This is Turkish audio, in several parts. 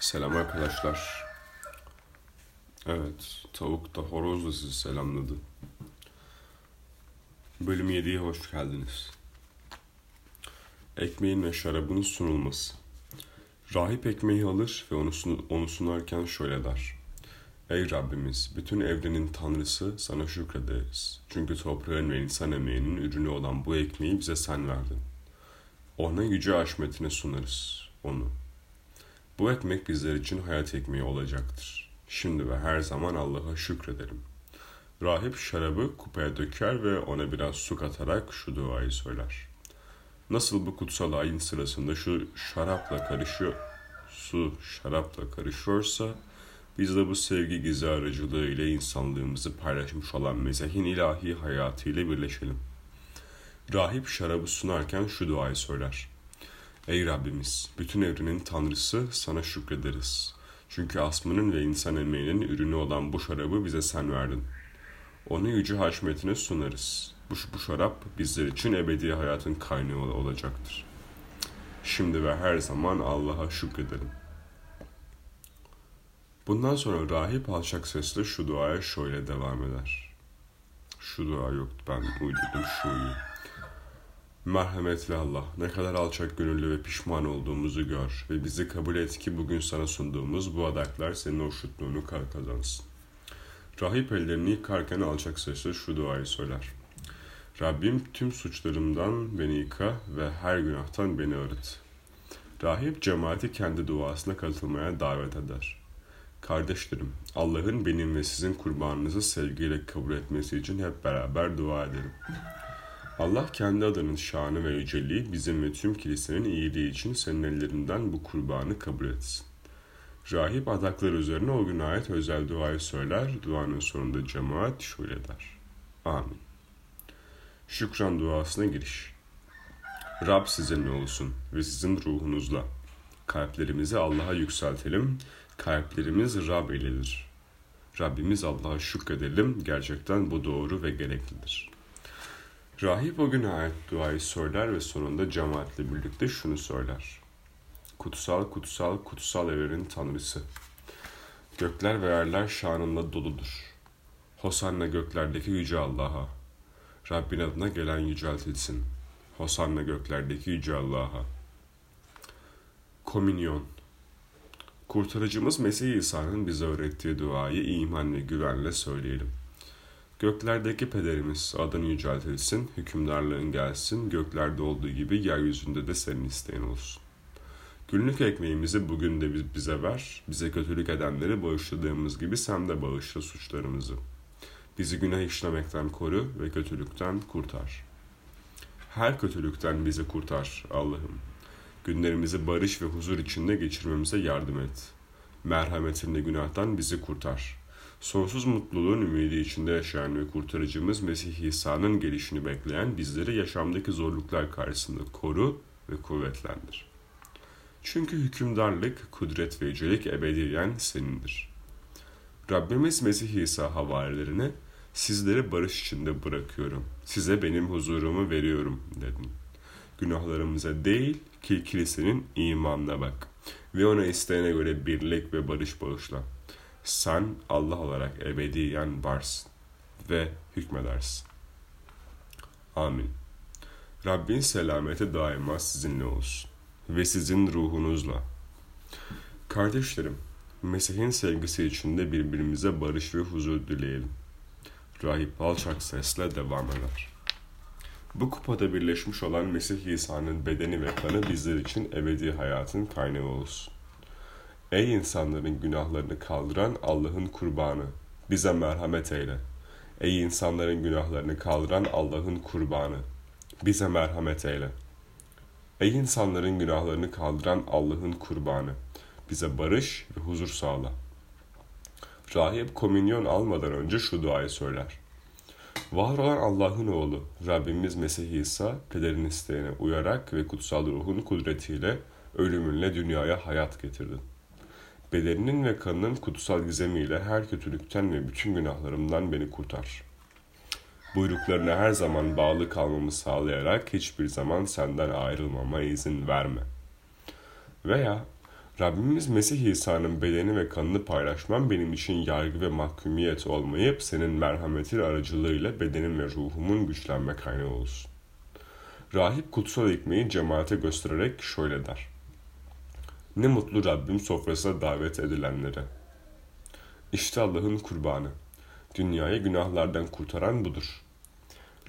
Selam arkadaşlar. Evet, tavuk da horoz da sizi selamladı. Bölüm 7'ye hoş geldiniz. Ekmeğin ve şarabın sunulması. Rahip ekmeği alır ve onu, sun- onu sunarken şöyle der. Ey Rabbimiz, bütün evrenin tanrısı sana şükrederiz. Çünkü toprağın ve insan emeğinin ürünü olan bu ekmeği bize sen verdin. Ona yüce aşmetine sunarız onu. Bu ekmek bizler için hayat ekmeği olacaktır. Şimdi ve her zaman Allah'a şükredelim. Rahip şarabı kupaya döker ve ona biraz su katarak şu duayı söyler. Nasıl bu kutsal ayin sırasında şu şarapla karışıyor, su şarapla karışıyorsa, biz de bu sevgi gizi aracılığı ile insanlığımızı paylaşmış olan Mesih'in ilahi hayatıyla birleşelim. Rahip şarabı sunarken şu duayı söyler. Ey Rabbimiz, bütün evrenin tanrısı sana şükrederiz. Çünkü asmının ve insan emeğinin ürünü olan bu şarabı bize sen verdin. Onu yüce haşmetine sunarız. Bu, bu şarap bizler için ebedi hayatın kaynağı olacaktır. Şimdi ve her zaman Allah'a şükredelim. Bundan sonra rahip alçak sesle şu duaya şöyle devam eder. Şu dua yoktu ben uydurdum şu iyi. Merhametli Allah, ne kadar alçak gönüllü ve pişman olduğumuzu gör ve bizi kabul et ki bugün sana sunduğumuz bu adaklar senin hoşnutluğunu kazansın. Rahip ellerini yıkarken alçak sesle şu duayı söyler. Rabbim tüm suçlarımdan beni yıka ve her günahtan beni arıt. Rahip cemaati kendi duasına katılmaya davet eder. Kardeşlerim, Allah'ın benim ve sizin kurbanınızı sevgiyle kabul etmesi için hep beraber dua edelim. Allah kendi adının şanı ve yüceliği bizim ve tüm kilisenin iyiliği için senin ellerinden bu kurbanı kabul etsin. Rahip adaklar üzerine o güne ait özel duayı söyler, duanın sonunda cemaat şöyle der. Amin. Şükran duasına giriş. Rab sizinle olsun ve sizin ruhunuzla. Kalplerimizi Allah'a yükseltelim, kalplerimiz Rab iledir. Rabbimiz Allah'a şükredelim, gerçekten bu doğru ve gereklidir.'' Rahip o güne ait duayı söyler ve sonunda cemaatle birlikte şunu söyler. Kutsal, kutsal, kutsal evrenin tanrısı. Gökler ve yerler şanınla doludur. Hosanna göklerdeki yüce Allah'a. Rabbin adına gelen yüceltilsin. Hosanna göklerdeki yüce Allah'a. Komünyon Kurtarıcımız Mesih İsa'nın bize öğrettiği duayı iman ve güvenle söyleyelim. Göklerdeki pederimiz adın yüceltilsin, hükümdarlığın gelsin, göklerde olduğu gibi yeryüzünde de senin isteğin olsun. Günlük ekmeğimizi bugün de bize ver, bize kötülük edenleri bağışladığımız gibi sen de bağışla suçlarımızı. Bizi günah işlemekten koru ve kötülükten kurtar. Her kötülükten bizi kurtar Allah'ım. Günlerimizi barış ve huzur içinde geçirmemize yardım et. Merhametinle günahtan bizi kurtar.'' Sonsuz mutluluğun ümidi içinde yaşayan ve kurtarıcımız Mesih İsa'nın gelişini bekleyen bizleri yaşamdaki zorluklar karşısında koru ve kuvvetlendir. Çünkü hükümdarlık, kudret ve yücelik ebediyen senindir. Rabbimiz Mesih İsa havarilerine sizleri barış içinde bırakıyorum. Size benim huzurumu veriyorum dedin. Günahlarımıza değil ki kilisenin imanına bak ve ona isteyene göre birlik ve barış bağışla sen Allah olarak ebediyen varsın ve hükmedersin. Amin. Rabbin selameti daima sizinle olsun ve sizin ruhunuzla. Kardeşlerim, Mesih'in sevgisi içinde birbirimize barış ve huzur dileyelim. Rahip alçak sesle devam eder. Bu kupada birleşmiş olan Mesih İsa'nın bedeni ve kanı bizler için ebedi hayatın kaynağı olsun. Ey insanların günahlarını kaldıran Allah'ın kurbanı, bize merhamet eyle. Ey insanların günahlarını kaldıran Allah'ın kurbanı, bize merhamet eyle. Ey insanların günahlarını kaldıran Allah'ın kurbanı, bize barış ve huzur sağla. Rahip komünyon almadan önce şu duayı söyler. Var olan Allah'ın oğlu, Rabbimiz Mesih İsa, pederin isteğine uyarak ve kutsal ruhun kudretiyle ölümünle dünyaya hayat getirdin. Bedeninin ve kanının kutsal gizemiyle her kötülükten ve bütün günahlarımdan beni kurtar. Buyruklarına her zaman bağlı kalmamı sağlayarak hiçbir zaman senden ayrılmama izin verme. Veya Rabbimiz Mesih İsa'nın bedeni ve kanını paylaşmam benim için yargı ve mahkumiyet olmayıp senin merhametin aracılığıyla bedenim ve ruhumun güçlenme kaynağı olsun. Rahip kutsal ekmeği cemaate göstererek şöyle der. Ne mutlu Rabbim sofrasına davet edilenlere. İşte Allah'ın kurbanı. Dünyayı günahlardan kurtaran budur.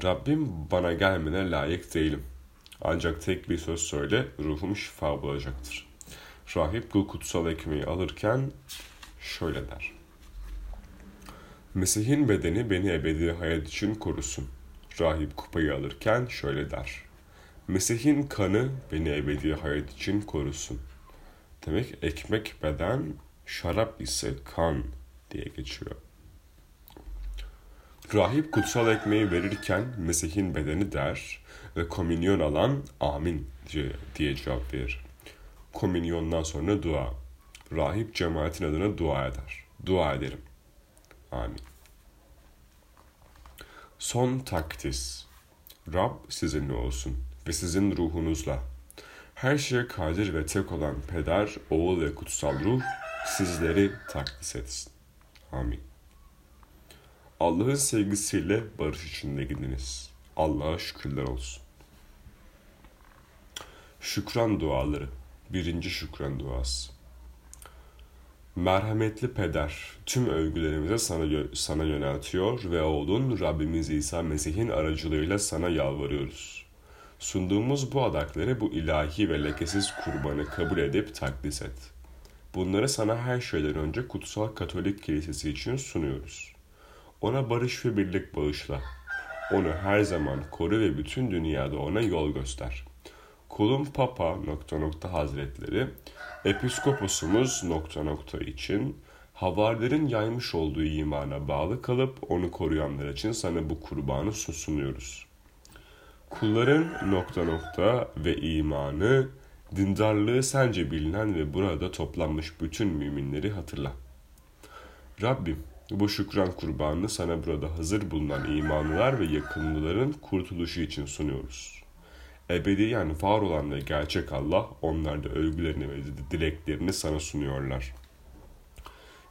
Rabbim bana gelmene layık değilim. Ancak tek bir söz söyle, ruhum şifa bulacaktır. Rahip bu kutsal ekmeği alırken şöyle der. Mesih'in bedeni beni ebedi hayat için korusun. Rahip kupayı alırken şöyle der. Mesih'in kanı beni ebedi hayat için korusun. Demek ekmek beden, şarap ise kan diye geçiyor. Rahip kutsal ekmeği verirken Mesih'in bedeni der ve komünyon alan amin diye cevap verir. Komünyondan sonra dua. Rahip cemaatin adına dua eder. Dua ederim. Amin. Son taktis. Rab sizinle olsun ve sizin ruhunuzla. Her şeye kadir ve tek olan Peder, Oğul ve Kutsal Ruh sizleri takdis etsin. Amin. Allah'ın sevgisiyle barış içinde gidiniz. Allah'a şükürler olsun. Şükran duaları. Birinci şükran duası. Merhametli Peder, tüm övgülerimizi sana, sana yöneltiyor ve oğlun Rabbimiz İsa Mesih'in aracılığıyla sana yalvarıyoruz. Sunduğumuz bu adakları bu ilahi ve lekesiz kurbanı kabul edip takdis et. Bunları sana her şeyden önce Kutsal Katolik Kilisesi için sunuyoruz. Ona barış ve birlik bağışla. Onu her zaman koru ve bütün dünyada ona yol göster. Kulum Papa nokta nokta hazretleri, Episkoposumuz nokta nokta için havarların yaymış olduğu imana bağlı kalıp onu koruyanlar için sana bu kurbanı sunuyoruz. Kulların nokta nokta ve imanı, dindarlığı sence bilinen ve burada toplanmış bütün müminleri hatırla. Rabbim bu şükran kurbanını sana burada hazır bulunan imanlılar ve yakınlıların kurtuluşu için sunuyoruz. Ebediyen var olan ve gerçek Allah onlar da övgülerini ve dileklerini sana sunuyorlar.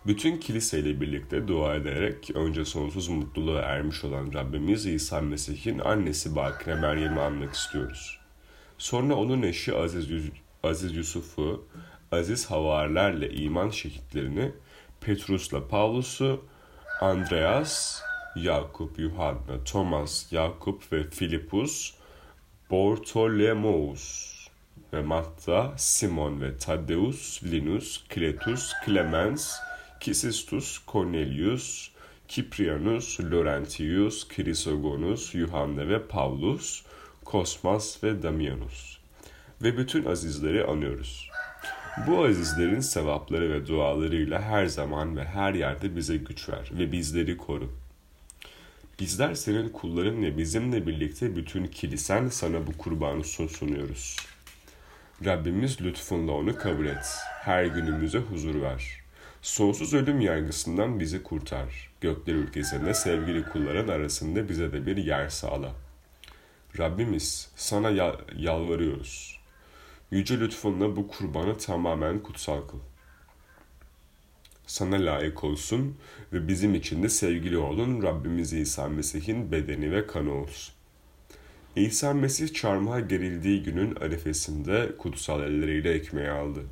Bütün kiliseyle birlikte dua ederek önce sonsuz mutluluğa ermiş olan Rabbimiz İsa Mesih'in annesi Bakire Meryem'i anmak istiyoruz. Sonra onun eşi Aziz, Aziz Yusuf'u, Aziz Havarilerle iman şehitlerini, Petrus'la Pavlus'u, Andreas, Yakup, Yuhanna, Thomas, Yakup ve Filipus, Bortolemus ve Matta, Simon ve Taddeus, Linus, Cletus, Clemens, Kisistus, Cornelius, Kiprianus, Laurentius, Chrysogonus, Yuhanna ve Paulus, Kosmas ve Damianus. Ve bütün azizleri anıyoruz. Bu azizlerin sevapları ve dualarıyla her zaman ve her yerde bize güç ver ve bizleri koru. Bizler senin kulların ve bizimle birlikte bütün kilisen sana bu kurbanı sunuyoruz. Rabbimiz lütfunla onu kabul et. Her günümüze huzur ver. Sonsuz ölüm yargısından bizi kurtar. Gökler ülkesinde sevgili kulların arasında bize de bir yer sağla. Rabbimiz sana yalvarıyoruz. Yüce lütfunla bu kurbanı tamamen kutsal kıl. Sana layık olsun ve bizim için de sevgili olun Rabbimiz İsa Mesih'in bedeni ve kanı olsun. İsa Mesih çarmıha gerildiği günün arifesinde kutsal elleriyle ekmeği aldı.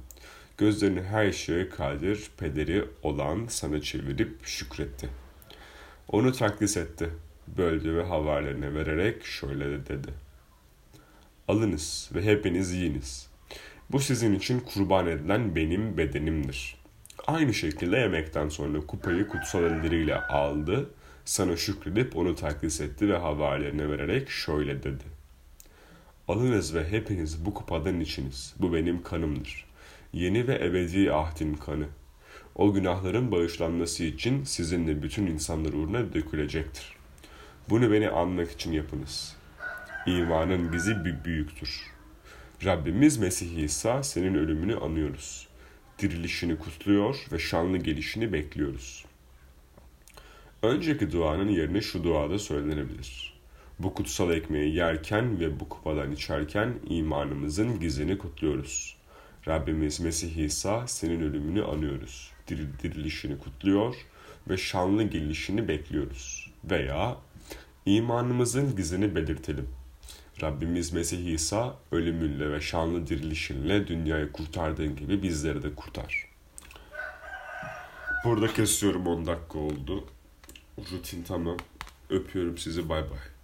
Gözlerini her şeye kadir, pederi olan sana çevirip şükretti. Onu takdis etti. Böldü ve havarilerine vererek şöyle dedi. Alınız ve hepiniz yiyiniz. Bu sizin için kurban edilen benim bedenimdir. Aynı şekilde yemekten sonra kupayı kutsal elleriyle aldı, sana şükredip onu takdis etti ve havarilerine vererek şöyle dedi. Alınız ve hepiniz bu kupadan içiniz. Bu benim kanımdır. Yeni ve ebedi ahdin kanı. O günahların bağışlanması için sizinle bütün insanlar uğruna dökülecektir. Bunu beni anmak için yapınız. İmanın bizi bir büyüktür. Rabbimiz Mesih İsa senin ölümünü anıyoruz. Dirilişini kutluyor ve şanlı gelişini bekliyoruz. Önceki duanın yerine şu duada söylenebilir. Bu kutsal ekmeği yerken ve bu kupadan içerken imanımızın gizini kutluyoruz. Rabbimiz Mesih İsa senin ölümünü anıyoruz. Diril, dirilişini kutluyor ve şanlı gelişini bekliyoruz. Veya imanımızın gizini belirtelim. Rabbimiz Mesih İsa ölümünle ve şanlı dirilişinle dünyayı kurtardığın gibi bizleri de kurtar. Burada kesiyorum 10 dakika oldu. Rutin tamam. Öpüyorum sizi bay bay.